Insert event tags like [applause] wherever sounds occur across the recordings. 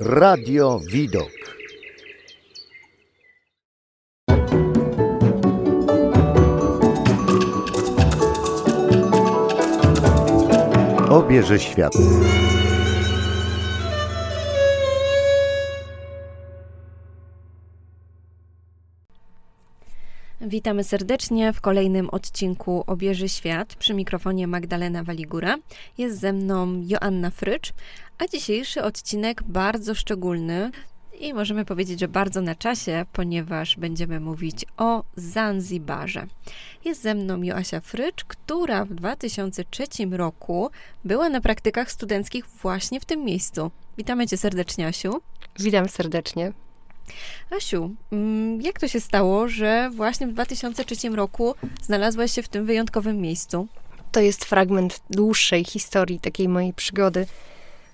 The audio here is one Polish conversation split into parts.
Radio Widok. Obierze świat. Witamy serdecznie w kolejnym odcinku Obieży Świat. Przy mikrofonie Magdalena Waligura. Jest ze mną Joanna Frycz, a dzisiejszy odcinek bardzo szczególny i możemy powiedzieć, że bardzo na czasie, ponieważ będziemy mówić o Zanzibarze. Jest ze mną Joasia Frycz, która w 2003 roku była na praktykach studenckich właśnie w tym miejscu. Witamy Cię serdecznie, Asiu. Witam serdecznie. Asiu, mm, jak to się stało, że właśnie w 2003 roku znalazłaś się w tym wyjątkowym miejscu? To jest fragment dłuższej historii takiej mojej przygody,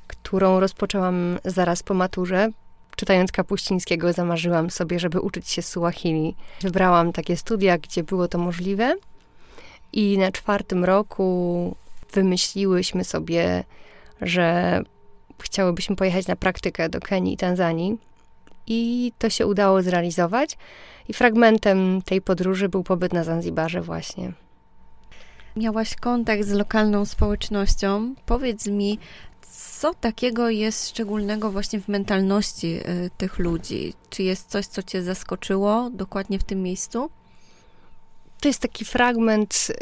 którą rozpoczęłam zaraz po maturze. Czytając Kapuścińskiego, zamarzyłam sobie, żeby uczyć się Suahili. Wybrałam takie studia, gdzie było to możliwe, i na czwartym roku wymyśliłyśmy sobie, że chciałybyśmy pojechać na praktykę do Kenii i Tanzanii i to się udało zrealizować. I fragmentem tej podróży był pobyt na Zanzibarze właśnie. Miałaś kontakt z lokalną społecznością. Powiedz mi, co takiego jest szczególnego właśnie w mentalności y, tych ludzi? Czy jest coś, co cię zaskoczyło dokładnie w tym miejscu? To jest taki fragment,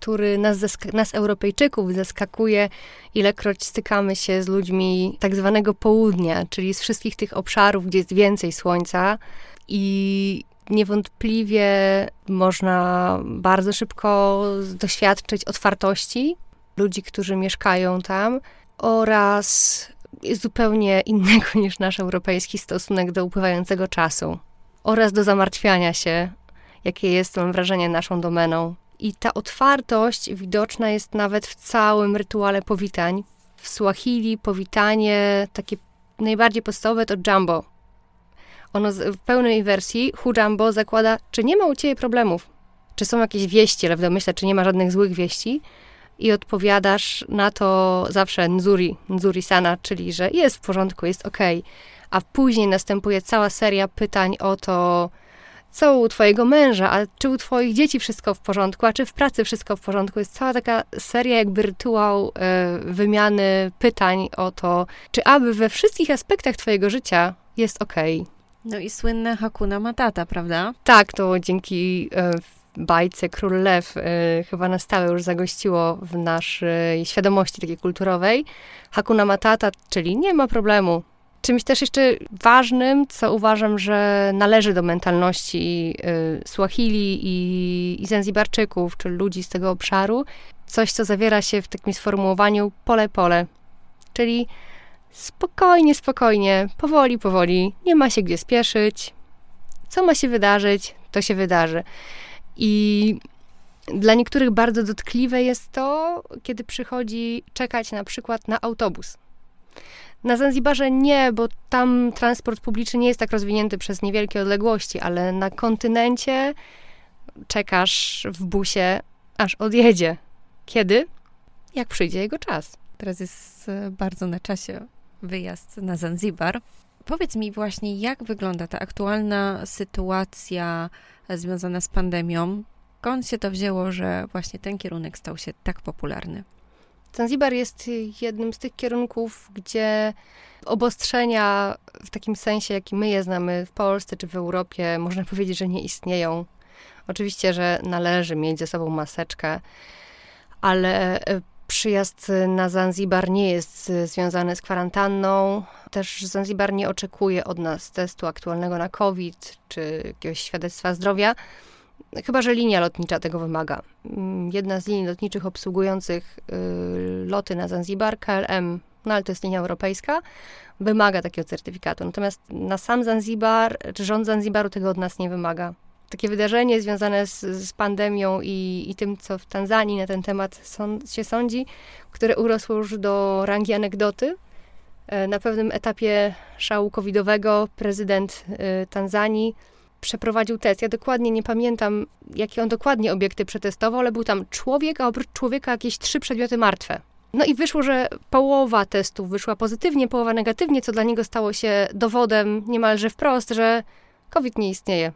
który nas, nas Europejczyków zaskakuje, ilekroć stykamy się z ludźmi tak zwanego południa, czyli z wszystkich tych obszarów, gdzie jest więcej słońca i niewątpliwie można bardzo szybko doświadczyć otwartości ludzi, którzy mieszkają tam oraz zupełnie innego [laughs] niż nasz europejski stosunek do upływającego czasu oraz do zamartwiania się, jakie jest, mam wrażenie, naszą domeną. I ta otwartość widoczna jest nawet w całym rytuale powitań. W Swahili powitanie takie najbardziej podstawowe to jumbo. Ono w pełnej wersji, hujambo, zakłada, czy nie ma u ciebie problemów, czy są jakieś wieści, ale w domyśle, czy nie ma żadnych złych wieści. I odpowiadasz na to zawsze nzuri, nzuri sana, czyli że jest w porządku, jest ok. A później następuje cała seria pytań o to, co u twojego męża, a czy u twoich dzieci wszystko w porządku, a czy w pracy wszystko w porządku. Jest cała taka seria, jakby rytuał y, wymiany pytań o to, czy aby we wszystkich aspektach twojego życia jest ok. No i słynne Hakuna Matata, prawda? Tak, to dzięki y, bajce Król Lew y, chyba na stałe już zagościło w naszej świadomości takiej kulturowej. Hakuna Matata, czyli nie ma problemu, Czymś też jeszcze ważnym, co uważam, że należy do mentalności y, Swahili i, i Zanzibarczyków, czy ludzi z tego obszaru, coś, co zawiera się w takim sformułowaniu pole-pole. Czyli spokojnie, spokojnie, powoli, powoli, nie ma się gdzie spieszyć. Co ma się wydarzyć, to się wydarzy. I dla niektórych bardzo dotkliwe jest to, kiedy przychodzi czekać na przykład na autobus. Na Zanzibarze nie, bo tam transport publiczny nie jest tak rozwinięty przez niewielkie odległości, ale na kontynencie czekasz w busie, aż odjedzie. Kiedy? Jak przyjdzie jego czas. Teraz jest e, bardzo na czasie wyjazd na Zanzibar. Powiedz mi właśnie, jak wygląda ta aktualna sytuacja związana z pandemią? Skąd się to wzięło, że właśnie ten kierunek stał się tak popularny? Zanzibar jest jednym z tych kierunków, gdzie obostrzenia w takim sensie, jaki my je znamy w Polsce czy w Europie, można [laughs] powiedzieć, że nie istnieją. Oczywiście, że należy mieć ze sobą maseczkę, ale e, przyjazd na Zanzibar nie jest związany z kwarantanną. Też Zanzibar nie oczekuje od nas testu aktualnego na COVID czy jakiegoś świadectwa zdrowia. Chyba, że linia lotnicza tego wymaga. Mm, jedna z linii lotniczych obsługujących y, loty na Zanzibar, KLM, no ale to jest linia europejska, wymaga takiego certyfikatu. Natomiast na sam Zanzibar, czy rząd Zanzibaru tego od nas nie wymaga. Takie wydarzenie związane z, z pandemią i, i, tym, co w Tanzanii na ten temat się sądzi, które urosło już do rangi anegdoty. E, na pewnym etapie szału covidowego prezydent y, Tanzanii przeprowadził test. Ja dokładnie nie pamiętam, jakie on dokładnie obiekty przetestował, ale był tam człowiek, a oprócz człowieka jakieś trzy przedmioty martwe. No i wyszło, że połowa testów wyszła pozytywnie, połowa negatywnie, co dla niego stało się dowodem niemalże wprost, że COVID nie istnieje.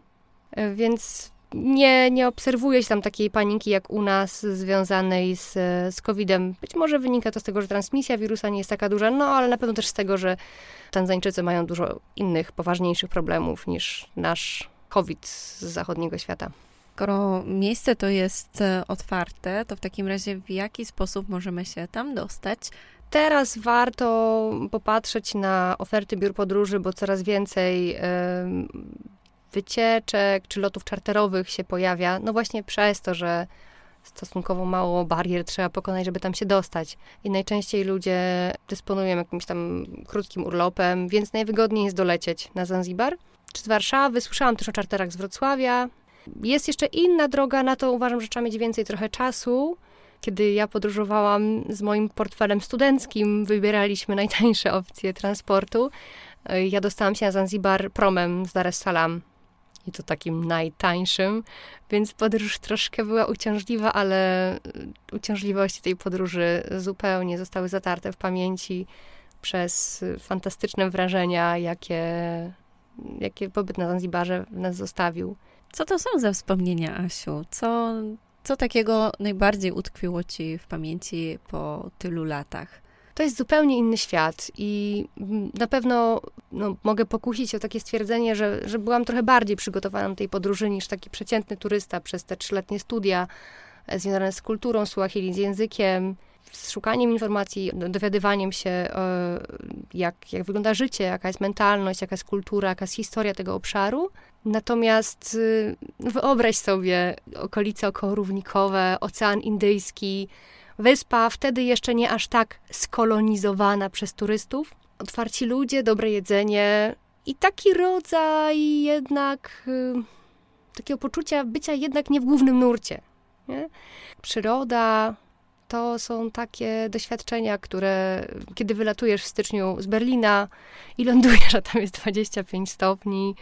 E, więc nie, nie obserwuje się tam takiej paniki jak u nas związanej z, z COVID-em. Być może wynika to z tego, że transmisja wirusa nie jest taka duża, no ale na pewno też z tego, że Tanzańczycy mają dużo innych, poważniejszych problemów niż nasz COVID z zachodniego świata. Skoro miejsce to jest e, otwarte, to w takim razie w jaki sposób możemy się tam dostać? Teraz warto popatrzeć na oferty biur podróży, bo coraz więcej wycieczek czy lotów czarterowych się pojawia, no właśnie przez to, że stosunkowo mało barier trzeba pokonać, żeby tam się dostać. I najczęściej ludzie dysponują jakimś tam krótkim urlopem, więc najwygodniej jest dolecieć na Zanzibar. Czy z Warszawy, słyszałam też o czarterach z Wrocławia. Jest jeszcze inna droga, na to uważam, że trzeba mieć więcej trochę czasu. Kiedy ja podróżowałam z moim portfelem studenckim, wybieraliśmy najtańsze opcje transportu. Ja dostałam się na Zanzibar promem z Dar es Salaam i to takim najtańszym, więc podróż troszkę była uciążliwa, ale uciążliwości tej podróży zupełnie zostały zatarte w pamięci przez fantastyczne wrażenia, jakie, jakie pobyt na Zanzibarze nas zostawił. Co to są za wspomnienia, Asiu? Co, co takiego najbardziej utkwiło ci w pamięci po tylu latach? To jest zupełnie inny świat i na pewno no, mogę pokusić o takie stwierdzenie, że, że byłam trochę bardziej przygotowana do tej podróży niż taki przeciętny turysta przez te trzyletnie studia e, związane z kulturą Suahili, z językiem, z szukaniem informacji, dowiadywaniem się, jak, jak wygląda życie, jaka jest mentalność, jaka jest kultura, jaka jest historia tego obszaru. Natomiast y, wyobraź sobie okolice okołorównikowe, Ocean Indyjski, wyspa wtedy jeszcze nie aż tak skolonizowana przez turystów. Otwarci ludzie, dobre jedzenie i taki rodzaj jednak y, takiego poczucia bycia jednak nie w głównym nurcie. Nie? Przyroda, to są takie doświadczenia, które kiedy wylatujesz w styczniu z Berlina i lądujesz, [laughs] a tam jest 25 stopni,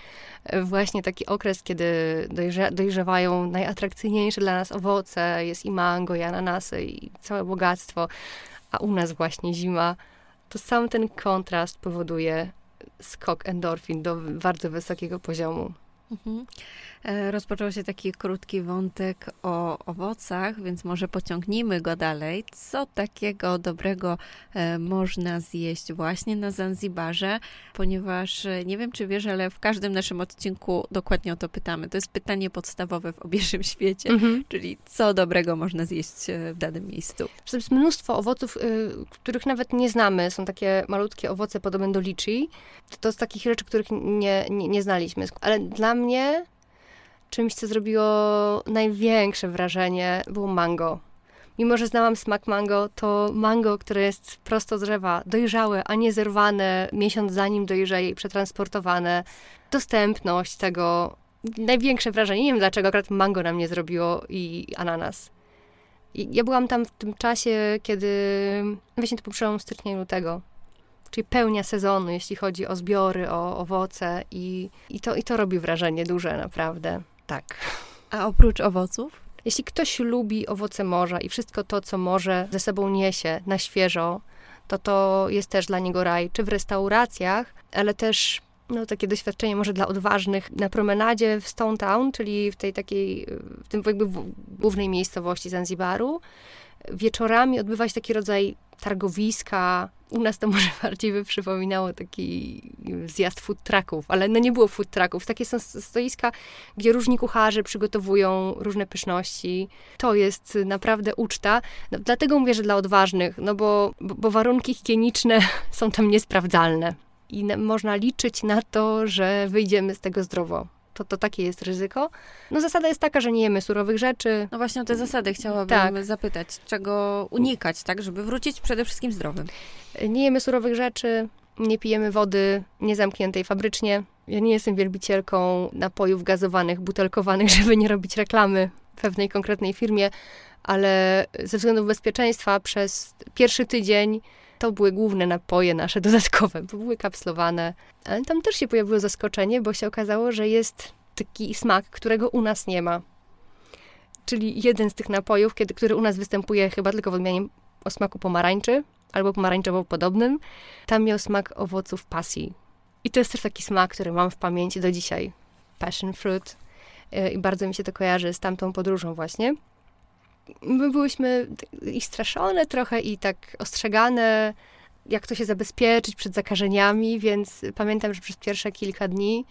właśnie taki okres, kiedy dojrze, dojrzewają najatrakcyjniejsze dla nas owoce, jest i mango, i ananasy, i całe bogactwo, a u nas właśnie zima, to sam ten kontrast powoduje skok endorfin do bardzo wysokiego poziomu. Mhm. E, rozpoczął się taki krótki wątek o owocach, więc może pociągnijmy go dalej. Co takiego dobrego e, można zjeść właśnie na Zanzibarze? Ponieważ e, nie wiem, czy wiesz, ale w każdym naszym odcinku dokładnie o to pytamy. To jest pytanie podstawowe w obieżym [laughs] świecie, mhm. czyli co dobrego można zjeść w danym miejscu. To jest mnóstwo owoców, których nawet nie znamy. Są takie malutkie owoce podobne do liczy. To z takich rzeczy, których nie, nie, nie znaliśmy. Ale dla mnie czymś, co zrobiło największe wrażenie, było mango. Mimo, że znałam smak mango, to mango, które jest prosto z drzewa, dojrzałe, a nie zerwane miesiąc zanim dojrzeje i przetransportowane. Dostępność tego, największe wrażenie. Nie wiem, dlaczego akurat mango na mnie zrobiło i ananas. I ja byłam tam w tym czasie, kiedy właśnie to był przełom stycznia i lutego czyli pełnia sezonu, jeśli chodzi o zbiory, o owoce i, i, to, i to robi wrażenie duże naprawdę. Tak. A oprócz owoców? Jeśli ktoś lubi owoce morza i wszystko to, co morze ze sobą niesie na świeżo, to to jest też dla niego raj, czy w restauracjach, ale też no, takie doświadczenie może dla odważnych na promenadzie w Stone Town, czyli w tej takiej, w tym jakby głównej miejscowości Zanzibaru. Wieczorami odbywa się taki rodzaj targowiska. U nas to może [laughs] bardziej by przypominało taki zjazd food trucków, ale no nie było food trucków. Takie są stoiska, gdzie różni kucharze przygotowują różne pyszności. To jest naprawdę uczta. No, dlatego mówię, że dla odważnych, no bo, bo, warunki higieniczne [laughs] są tam niesprawdzalne. I na, można liczyć na to, że wyjdziemy z tego zdrowo to, to takie jest ryzyko. No zasada jest taka, że nie jemy surowych rzeczy. No właśnie o te zasady chciałabym tak. zapytać. Czego unikać, tak, żeby wrócić przede wszystkim zdrowym? Nie jemy surowych rzeczy, nie pijemy wody niezamkniętej fabrycznie. Ja nie jestem wielbicielką napojów gazowanych, butelkowanych, [laughs] żeby nie robić reklamy pewnej konkretnej firmie, ale ze względów bezpieczeństwa przez pierwszy tydzień to były główne napoje nasze dodatkowe, były kapslowane. Ale tam też się pojawiło zaskoczenie, bo się okazało, że jest taki smak, którego u nas nie ma. Czyli jeden z tych napojów, kiedy, który u nas występuje chyba tylko w odmianie o smaku pomarańczy albo pomarańczowo podobnym. Tam miał smak owoców pasji. I to jest też taki smak, który mam w pamięci do dzisiaj. Passion fruit. Y, I bardzo mi się to kojarzy z tamtą podróżą właśnie. My byłyśmy i straszone trochę i tak ostrzegane, jak to się zabezpieczyć przed zakażeniami, więc pamiętam, że przez pierwsze kilka dni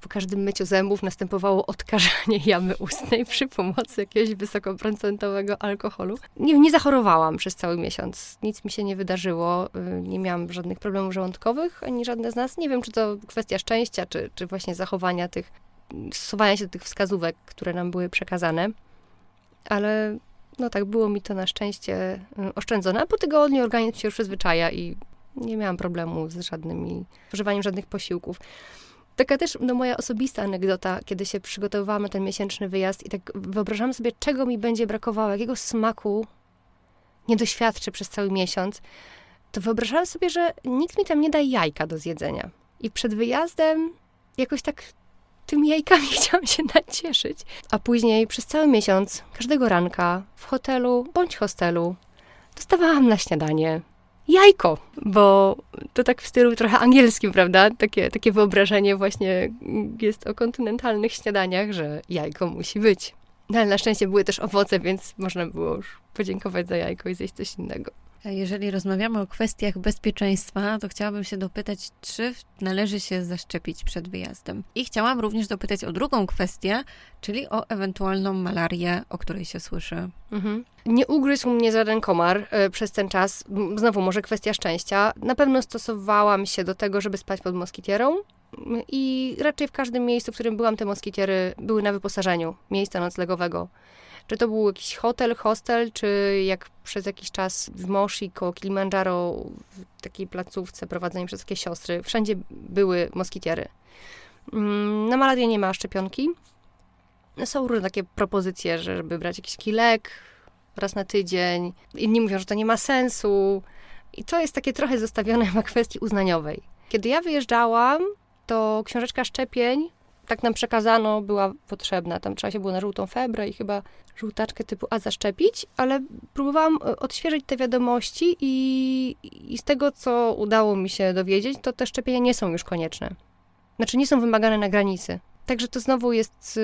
po każdym myciu zębów następowało odkażanie jamy ustnej przy pomocy jakiegoś wysokoprocentowego alkoholu. Nie, nie zachorowałam przez cały miesiąc. Nic mi się nie wydarzyło. Y, nie miałam żadnych problemów żołądkowych, ani żadne z nas. Nie wiem, czy to kwestia szczęścia, czy, czy właśnie zachowania tych, stosowania się do tych wskazówek, które nam były przekazane. Ale no tak, było mi to na szczęście y, oszczędzone. A po tygodniu organizm się już przyzwyczaja i nie miałam problemu z żadnymi, używaniem żadnych posiłków. Taka też no, moja osobista anegdota, kiedy się przygotowywałam na ten miesięczny wyjazd i tak wyobrażam sobie, czego mi będzie brakowało, jakiego smaku nie doświadczę przez cały miesiąc, to wyobrażałam sobie, że nikt mi tam nie da jajka do zjedzenia. I przed wyjazdem jakoś tak tymi jajkami [laughs] chciałam się nacieszyć. A później przez cały miesiąc, każdego ranka, w hotelu bądź hostelu, dostawałam na śniadanie jajko, bo to tak w stylu trochę angielskim, prawda? Takie, takie wyobrażenie właśnie jest o kontynentalnych śniadaniach, że jajko musi być. No, ale na szczęście były też owoce, więc można było już podziękować za jajko i zjeść coś innego. Jeżeli rozmawiamy o kwestiach bezpieczeństwa, to chciałabym się dopytać, czy należy się zaszczepić przed wyjazdem. I chciałam również dopytać o drugą kwestię, czyli o ewentualną malarię, o której się słyszy. Mhm. Nie ugryzł mnie żaden komar y, przez ten czas. Znowu, może kwestia szczęścia. Na pewno stosowałam się do tego, żeby spać pod moskitierą. I raczej w każdym miejscu, w którym byłam, te moskitiery były na wyposażeniu miejsca noclegowego. Czy to był jakiś hotel, hostel, czy jak przez jakiś czas w Moshi koło Kilimandżaro, w takiej placówce prowadzonej przez takie siostry, wszędzie były moskitiery. Mm, na malarię nie ma szczepionki. Są różne takie propozycje, żeby brać jakiś kilek raz na tydzień. Inni mówią, że to nie ma sensu. I to jest takie trochę [laughs] zostawione na kwestii uznaniowej. Kiedy ja wyjeżdżałam, to książeczka szczepień tak nam przekazano, była potrzebna. Tam trzeba się było na żółtą febrę i chyba żółtaczkę typu A zaszczepić, ale próbowałam e, odświeżyć te wiadomości i, i z tego, co udało mi się dowiedzieć, to te szczepienia nie są już konieczne. Znaczy nie są wymagane na granicy. Także to znowu jest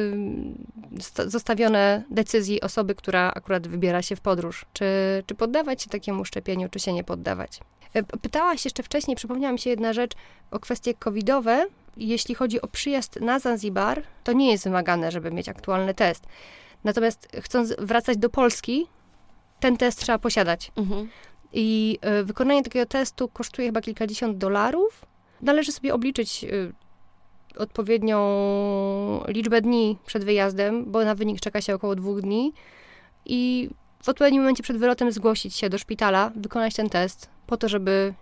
zostawione decyzji osoby, która akurat wybiera się w podróż. Czy, czy poddawać się takiemu szczepieniu, czy się nie poddawać. E, pytałaś jeszcze wcześniej, przypomniała mi się jedna rzecz o kwestie covidowe. Jeśli chodzi o przyjazd na Zanzibar, to nie jest wymagane, żeby mieć aktualny test. Natomiast chcąc wracać do Polski, ten test trzeba posiadać. Mhm. I y, wykonanie takiego testu kosztuje chyba kilkadziesiąt dolarów. Należy sobie obliczyć y, odpowiednią liczbę dni przed wyjazdem, bo na wynik czeka się około dwóch dni. I w odpowiednim momencie przed wylotem zgłosić się do szpitala, wykonać ten test, po to, żeby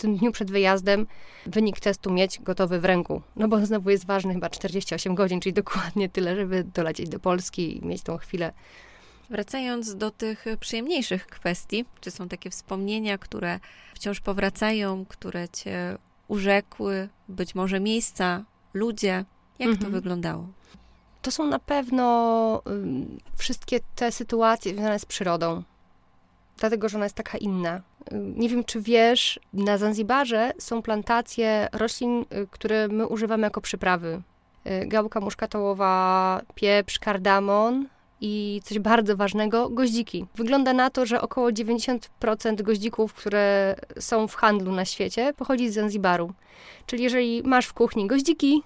tym dniu przed wyjazdem wynik testu mieć gotowy w ręku. No bo znowu jest ważny chyba 48 godzin, czyli dokładnie tyle, żeby dolecieć do Polski i mieć tą chwilę. Wracając do tych przyjemniejszych kwestii, czy są takie wspomnienia, które wciąż powracają, które cię urzekły, być może miejsca, ludzie? Jak mhm. to wyglądało? To są na pewno wszystkie te sytuacje związane z przyrodą, dlatego że ona jest taka inna. Nie wiem, czy wiesz, na Zanzibarze są plantacje roślin, y, które my używamy jako przyprawy. Y, gałka muszkatołowa, pieprz, kardamon i coś bardzo ważnego, goździki. Wygląda na to, że około 90% goździków, które są w handlu na świecie, pochodzi z Zanzibaru. Czyli jeżeli masz w kuchni goździki,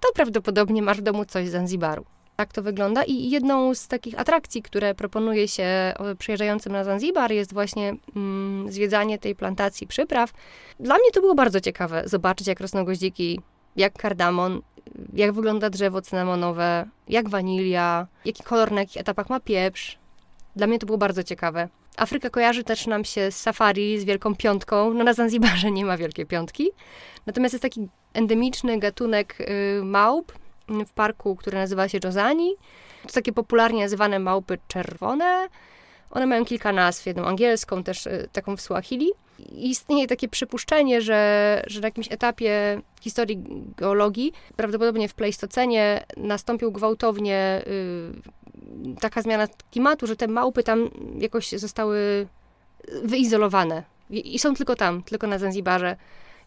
to prawdopodobnie masz w domu coś z Zanzibaru. Tak to wygląda i jedną z takich atrakcji, które proponuje się przyjeżdżającym na Zanzibar jest właśnie mm, zwiedzanie tej plantacji przypraw. Dla mnie to było bardzo ciekawe zobaczyć, jak rosną goździki, jak kardamon, jak wygląda drzewo cynamonowe, jak wanilia, jaki kolor na jakich etapach ma pieprz. Dla mnie to było bardzo ciekawe. Afryka kojarzy też nam się z safari, z Wielką Piątką. No na Zanzibarze [laughs] nie ma Wielkiej Piątki. Natomiast jest taki endemiczny gatunek y, małp, w parku, który nazywa się Jozani. To takie popularnie nazywane małpy czerwone. One mają kilka nazw, jedną angielską, też y, taką w Swahili. I istnieje takie przypuszczenie, że, że na jakimś etapie historii geologii, prawdopodobnie w Pleistocenie, nastąpił gwałtownie y, taka zmiana klimatu, że te małpy tam jakoś zostały wyizolowane. I są tylko tam, tylko na Zanzibarze.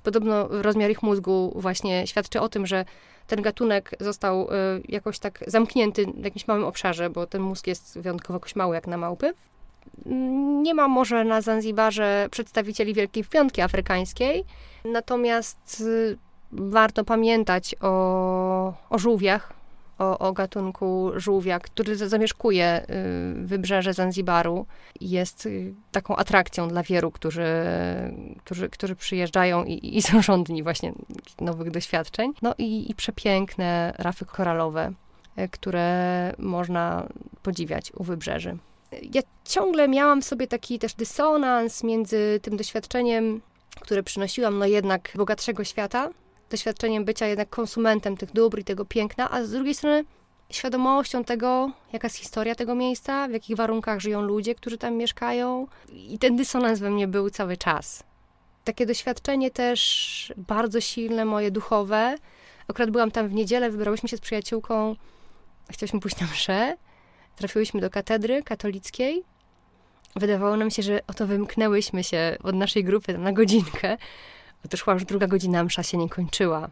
Podobno rozmiar ich mózgu właśnie świadczy o tym, że ten gatunek został y, jakoś tak zamknięty w jakimś małym obszarze, bo ten mózg jest wyjątkowo jakoś mały jak na małpy. Nie ma może na Zanzibarze przedstawicieli Wielkiej Piątki Afrykańskiej, natomiast y, warto pamiętać o, o żółwiach, o, o gatunku żółwia, który zamieszkuje y, wybrzeże Zanzibaru. Jest y, taką atrakcją dla wielu, którzy, którzy, którzy przyjeżdżają i, i są żądni właśnie nowych doświadczeń. No i, i przepiękne rafy koralowe, y, które można podziwiać u wybrzeży. Ja ciągle miałam w sobie taki też dysonans między tym doświadczeniem, które przynosiłam, no jednak bogatszego świata, doświadczeniem bycia jednak konsumentem tych dóbr i tego piękna, a z drugiej strony świadomością tego, jaka jest historia tego miejsca, w jakich warunkach żyją ludzie, którzy tam mieszkają. I ten dysonans we mnie był cały czas. Takie doświadczenie też bardzo silne, moje duchowe. Akurat byłam tam w niedzielę, wybrałyśmy się z przyjaciółką, chciałyśmy pójść na mszę. Trafiłyśmy do katedry katolickiej. Wydawało nam się, że oto wymknęłyśmy się od naszej grupy na godzinkę bo to szła już druga godzina, msza się nie kończyła.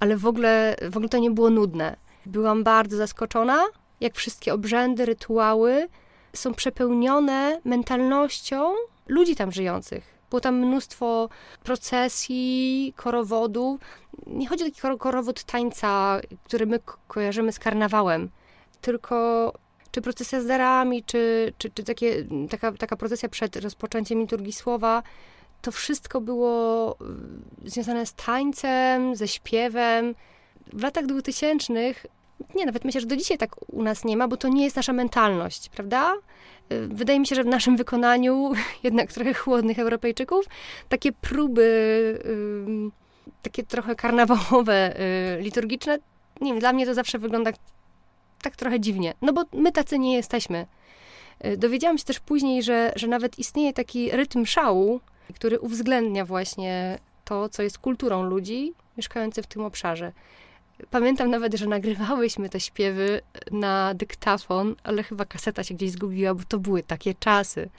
Ale w ogóle, w ogóle to nie było nudne. Byłam bardzo zaskoczona, jak wszystkie obrzędy, rytuały są przepełnione mentalnością ludzi tam żyjących. Było tam mnóstwo procesji, korowodów. Nie chodzi o taki korowód tańca, który my kojarzymy z karnawałem, tylko czy procesja z darami, czy, czy, czy takie, taka, taka procesja przed rozpoczęciem liturgii słowa, to wszystko było y, związane z tańcem, ze śpiewem. W latach 2000 nie, nawet myślę, że do dzisiaj tak u nas nie ma, bo to nie jest nasza mentalność, prawda? Y, wydaje mi się, że w naszym wykonaniu, [laughs] jednak trochę chłodnych Europejczyków, takie próby, takie trochę karnawałowe, y, liturgiczne, nie wiem, dla mnie to zawsze wygląda tak trochę dziwnie. No bo my tacy nie jesteśmy. Dowiedziałam się też później, że, że nawet istnieje taki rytm szału, który uwzględnia właśnie to, co jest kulturą ludzi mieszkających w tym obszarze. Pamiętam nawet, że nagrywałyśmy te śpiewy na dyktafon, ale chyba kaseta się gdzieś zgubiła, bo to były takie czasy,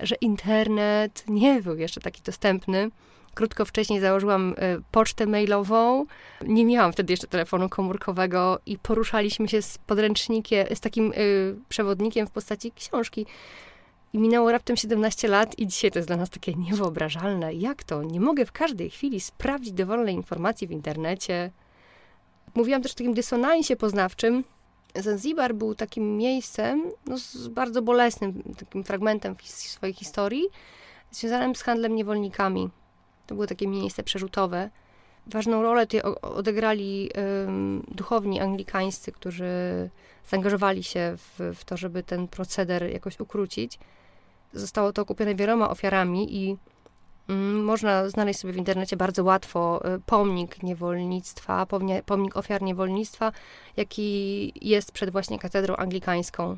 że internet nie był jeszcze taki dostępny. Krótko wcześniej założyłam e, pocztę mailową. Nie miałam wtedy jeszcze telefonu komórkowego i poruszaliśmy się z podręcznikiem, z takim y, przewodnikiem w postaci książki i minęło raptem 17 lat i dzisiaj to jest dla nas takie niewyobrażalne. Jak to? Nie mogę w każdej chwili sprawdzić dowolnej informacji w internecie. Mówiłam też o takim dysonansie poznawczym. Zanzibar był takim miejscem no, z bardzo bolesnym takim fragmentem w swojej historii, związanym z handlem niewolnikami. To było takie miejsce przerzutowe. Ważną rolę tutaj odegrali um, duchowni anglikańscy, którzy zaangażowali się w, w to, żeby ten proceder jakoś ukrócić. Zostało to okupione wieloma ofiarami i mm, można znaleźć sobie w internecie bardzo łatwo y, pomnik niewolnictwa, pomnik ofiar niewolnictwa, jaki jest przed właśnie katedrą anglikańską.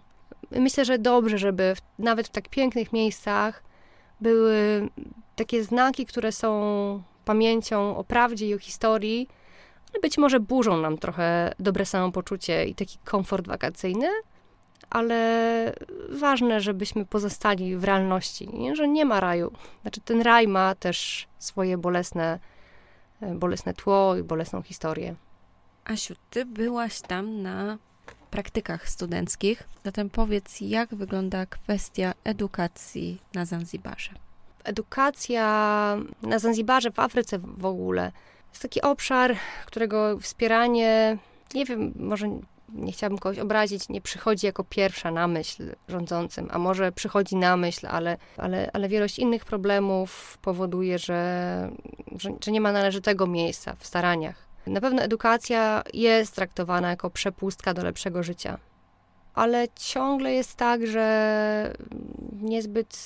Myślę, że dobrze, żeby w, nawet w tak pięknych miejscach były takie znaki, które są pamięcią o prawdzie i o historii, ale być może burzą nam trochę dobre samopoczucie i taki komfort wakacyjny, ale ważne, żebyśmy pozostali w realności, nie? że nie ma raju. Znaczy, ten raj ma też swoje bolesne, e, bolesne tło i bolesną historię. Asiu, ty byłaś tam na praktykach studenckich, zatem powiedz, jak wygląda kwestia edukacji na Zanzibarze? Edukacja na Zanzibarze, w Afryce w ogóle, jest taki obszar, którego wspieranie, nie wiem, może nie chciałabym kogoś obrazić, nie przychodzi jako pierwsza na myśl rządzącym, a może przychodzi na myśl, ale, ale, ale wielość innych problemów powoduje, że, że, że nie ma należytego miejsca w staraniach. Na pewno edukacja jest traktowana jako przepustka do lepszego życia, ale ciągle jest tak, że niezbyt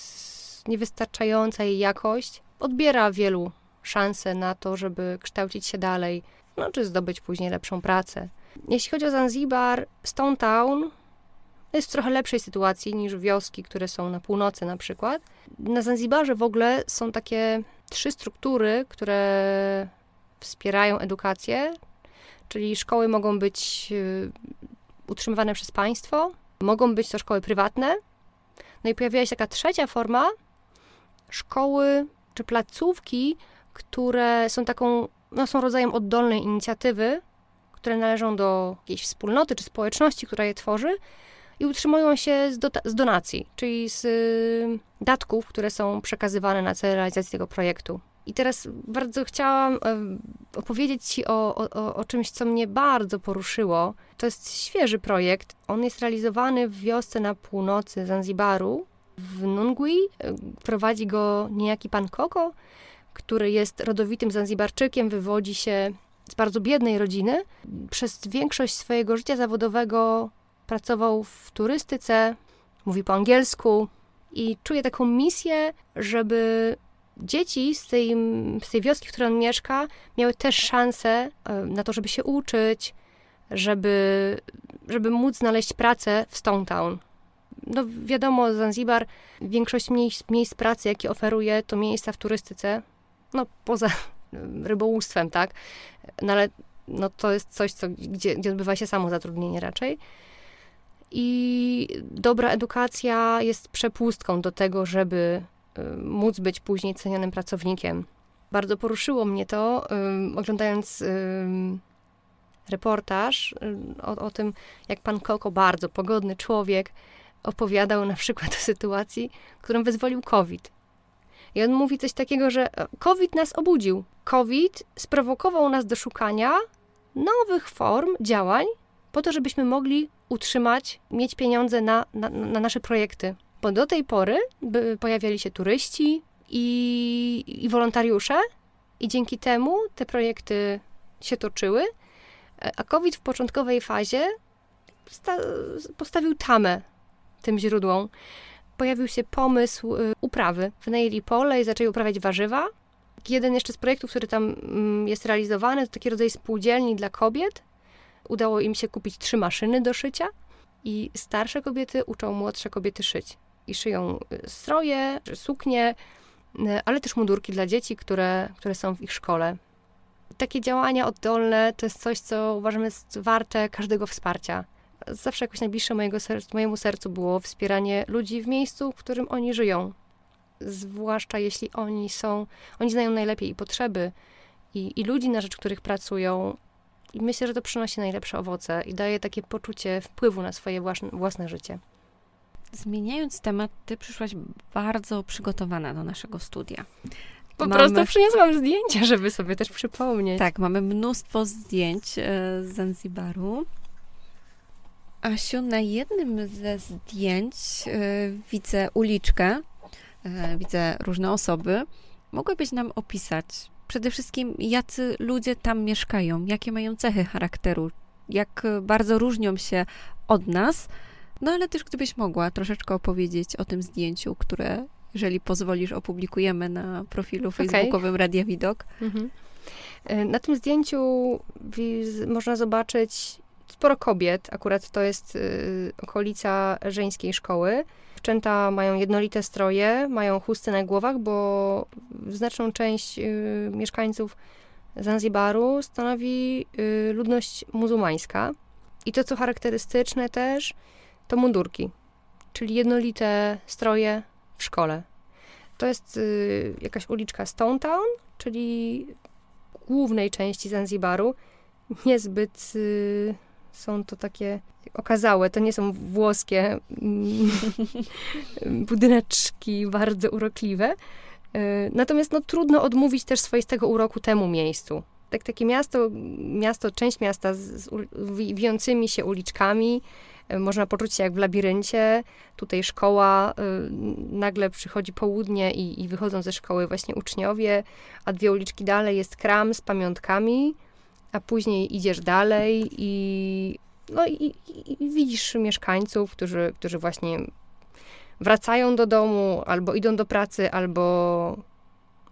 niewystarczająca jej jakość odbiera wielu szansę na to, żeby kształcić się dalej, no czy zdobyć później lepszą pracę. Jeśli chodzi o Zanzibar, Stone Town jest w trochę lepszej sytuacji niż wioski, które są na północy na przykład. Na Zanzibarze w ogóle są takie trzy struktury, które wspierają edukację, czyli szkoły mogą być y, utrzymywane przez państwo, mogą być to szkoły prywatne. No i pojawiła się taka trzecia forma, szkoły czy placówki, które są taką, no są rodzajem oddolnej inicjatywy, które należą do jakiejś wspólnoty czy społeczności, która je tworzy i utrzymują się z, z donacji, czyli z y, datków, które są przekazywane na cel realizacji tego projektu. I teraz bardzo chciałam opowiedzieć Ci o, o, o, czymś, co mnie bardzo poruszyło. To jest świeży projekt. On jest realizowany w wiosce na północy Zanzibaru, w Nungwi. Prowadzi go niejaki pan Koko, który jest rodowitym Zanzibarczykiem, wywodzi się z bardzo biednej rodziny. Przez większość swojego życia zawodowego pracował w turystyce, mówi po angielsku i czuje taką misję, żeby dzieci z tej, z tej wioski, w której on mieszka, miały też szansę e, na to, żeby się uczyć, żeby, żeby móc znaleźć pracę w Stone Town. No wiadomo, Zanzibar, większość miejsc, miejsc pracy, jakie oferuje, to miejsca w turystyce, no poza rybołówstwem, tak? No ale no, to jest coś, co, gdzie, gdzie odbywa się samo zatrudnienie raczej. I dobra edukacja jest przepustką do tego, żeby y, móc być później cenionym pracownikiem. Bardzo poruszyło mnie to, oglądając reportaż o, o tym, jak pan Koko, bardzo pogodny człowiek, opowiadał na przykład o sytuacji, którą wyzwolił COVID. I on mówi coś takiego, że e, COVID nas obudził. COVID sprowokował nas do szukania nowych form działań, po to, żebyśmy mogli utrzymać, mieć pieniądze na, na, na nasze projekty. Bo do tej pory pojawiali się turyści i, i wolontariusze, i dzięki temu te projekty się toczyły, e, a COVID w początkowej fazie postawił tamę tym źródłom. Pojawił się pomysł y, uprawy. Wynajęli pole i zaczęli uprawiać warzywa. Jeden jeszcze z projektów, który tam mm, jest realizowany, to taki rodzaj spółdzielni dla kobiet. Udało im się kupić trzy maszyny do szycia i starsze kobiety uczą młodsze kobiety szyć. I szyją y, stroje, suknie, y, ale też mundurki dla dzieci, które, które są w ich szkole. Takie działania oddolne to jest coś, co uważam jest warte każdego wsparcia zawsze jakoś najbliższe mojego serc, mojemu sercu było wspieranie ludzi w miejscu, w którym oni żyją. Zwłaszcza jeśli oni są, oni znają najlepiej i potrzeby, i, i ludzi, na rzecz których pracują. I myślę, że to przynosi najlepsze owoce i daje takie poczucie wpływu na swoje własne, własne życie. Zmieniając temat, ty przyszłaś bardzo przygotowana do naszego studia. Po mamy... prostu przyniosłam zdjęcia, żeby sobie też przypomnieć. Tak, mamy mnóstwo zdjęć e, z Zanzibaru. Asiu, na jednym ze zdjęć y, widzę uliczkę, y, widzę różne osoby. Mogłabyś nam opisać przede wszystkim, jacy ludzie tam mieszkają, jakie mają cechy charakteru, jak bardzo różnią się od nas. No ale też gdybyś mogła troszeczkę opowiedzieć o tym zdjęciu, które, jeżeli pozwolisz, opublikujemy na profilu facebookowym okay. Radia Widok. Mhm. Na tym zdjęciu można zobaczyć sporo kobiet, akurat to jest y, okolica żeńskiej szkoły. Dziewczęta mają jednolite stroje, mają chusty na głowach, bo znaczną część y, mieszkańców Zanzibaru stanowi y, ludność muzułmańska. I to, co charakterystyczne też, to mundurki, czyli jednolite stroje w szkole. To jest y, jakaś uliczka Stone Town, czyli głównej części Zanzibaru, niezbyt y, są to takie okazałe, to nie są włoskie mm, [laughs] budyneczki bardzo urokliwe. E, natomiast no, trudno odmówić też swoistego uroku temu miejscu. Tak, takie miasto, miasto, część miasta z, z wijącymi się uliczkami, e, można poczuć się jak w labiryncie. Tutaj szkoła, e, nagle przychodzi południe i, i wychodzą ze szkoły właśnie uczniowie, a dwie uliczki dalej jest kram z pamiątkami a później idziesz dalej i, no i, i, i widzisz mieszkańców, którzy, którzy właśnie wracają do domu, albo idą do pracy, albo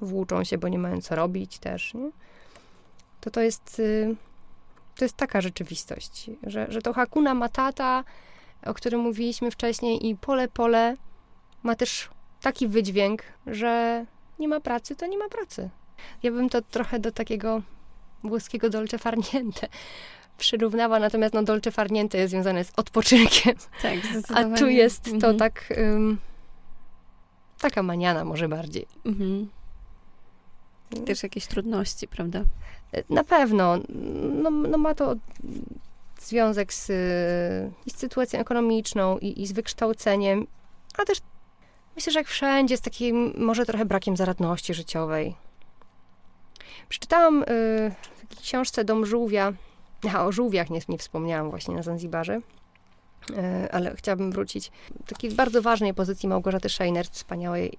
włóczą się, bo nie mają co robić też, nie? To to jest, y, to jest taka rzeczywistość, że, że to Hakuna Matata, o którym mówiliśmy wcześniej i pole pole ma też taki wydźwięk, że nie ma pracy, to nie ma pracy. Ja bym to trochę do takiego włoskiego dolce farniente [laughs] przyrównała, natomiast no dolce farniente jest związane z odpoczynkiem. Tak, A tu jest to mhm. tak um, Taka maniana może bardziej. Mhm. Też jakieś trudności, prawda? Na pewno. No, no ma to związek z, z sytuacją ekonomiczną i, i z wykształceniem, a też myślę, że jak wszędzie, z takim może trochę brakiem zaradności życiowej. Przeczytałam y, książce Dom Żółwia, a o żółwiach nie, nie wspomniałam właśnie na Zanzibarze, y, ale chciałabym wrócić. Takiej bardzo ważnej pozycji Małgorzaty Scheiner, wspaniałej y,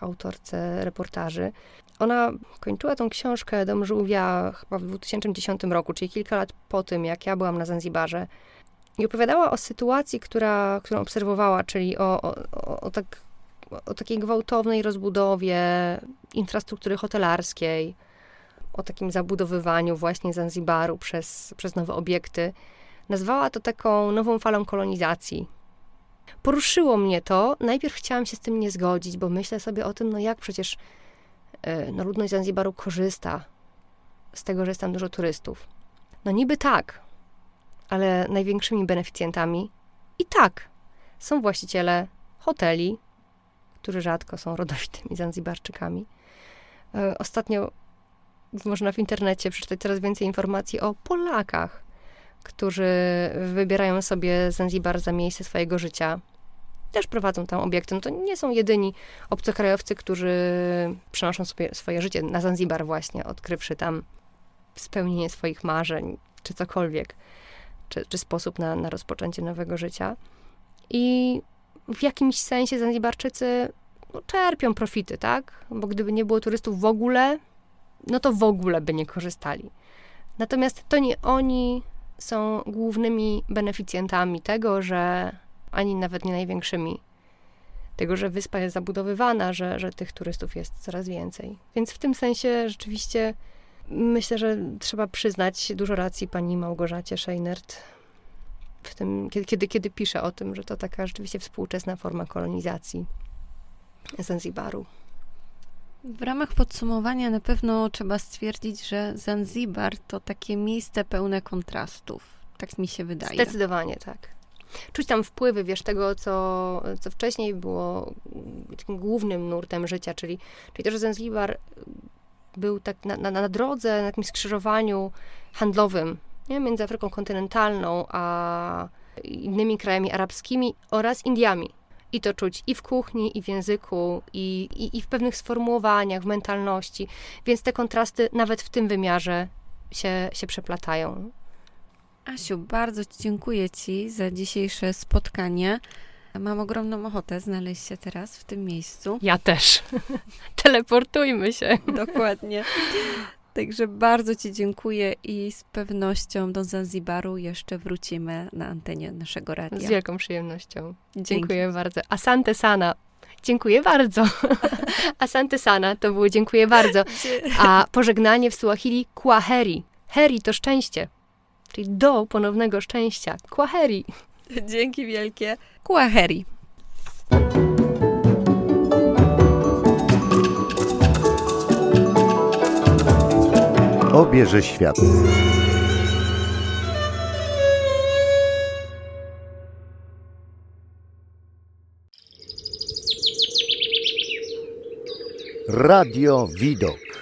autorce reportaży. Ona kończyła tą książkę Dom Żółwia chyba w 2010 roku, czyli kilka lat po tym, jak ja byłam na Zanzibarze. I opowiadała o sytuacji, która, którą obserwowała, czyli o, o, o, tak, o takiej gwałtownej rozbudowie infrastruktury hotelarskiej, o takim zabudowywaniu właśnie Zanzibaru przez, przez nowe obiekty. Nazwała to taką nową falą kolonizacji. Poruszyło mnie to. Najpierw chciałam się z tym nie zgodzić, bo myślę sobie o tym, no jak przecież e, no, ludność Zanzibaru korzysta z tego, że jest tam dużo turystów. No niby tak, ale największymi beneficjentami i tak są właściciele hoteli, którzy rzadko są rodowitymi Zanzibarczykami. E, ostatnio można w internecie przeczytać coraz więcej informacji o Polakach, którzy wybierają sobie Zanzibar za miejsce swojego życia. Też prowadzą tam obiekty. No to nie są jedyni obcokrajowcy, którzy przenoszą sobie swoje życie na Zanzibar właśnie, odkrywszy tam spełnienie swoich marzeń, czy cokolwiek, czy, czy sposób na, na rozpoczęcie nowego życia. I w jakimś sensie Zanzibarczycy no, czerpią profity, tak? Bo gdyby nie było turystów w ogóle, no to w ogóle by nie korzystali. Natomiast to nie oni są głównymi beneficjentami tego, że ani nawet nie największymi, tego, że wyspa jest zabudowywana, że, że tych turystów jest coraz więcej. Więc w tym sensie rzeczywiście myślę, że trzeba przyznać dużo racji pani Małgorzacie Scheinert w tym, kiedy, kiedy, kiedy pisze o tym, że to taka rzeczywiście współczesna forma kolonizacji Zanzibaru. W ramach podsumowania na pewno trzeba stwierdzić, że Zanzibar to takie miejsce pełne kontrastów. Tak mi się wydaje. Zdecydowanie tak. Czuć tam wpływy, wiesz, tego, co, co wcześniej było takim głównym nurtem życia, czyli, czyli to, że Zanzibar był tak na, na, na drodze, na takim skrzyżowaniu handlowym nie? między Afryką kontynentalną a innymi krajami arabskimi oraz Indiami. I to czuć i w kuchni, i w języku, i, i, i w pewnych sformułowaniach, w mentalności. Więc te kontrasty nawet w tym wymiarze się, się przeplatają. Asiu, bardzo dziękuję Ci za dzisiejsze spotkanie. Mam ogromną ochotę znaleźć się teraz w tym miejscu. Ja też. [laughs] Teleportujmy się. Dokładnie. Także bardzo Ci dziękuję i z pewnością do Zanzibaru jeszcze wrócimy na antenie naszego radia. Z wielką przyjemnością. Dzięki. Dziękuję bardzo. Asante sana. Dziękuję bardzo. [laughs] Asante sana to było dziękuję bardzo. A pożegnanie w Suahili kwaheri. Heri to szczęście. Czyli do ponownego szczęścia. Kwaheri. Dzięki wielkie. Kwaheri. Obierze świat. Radio Widok.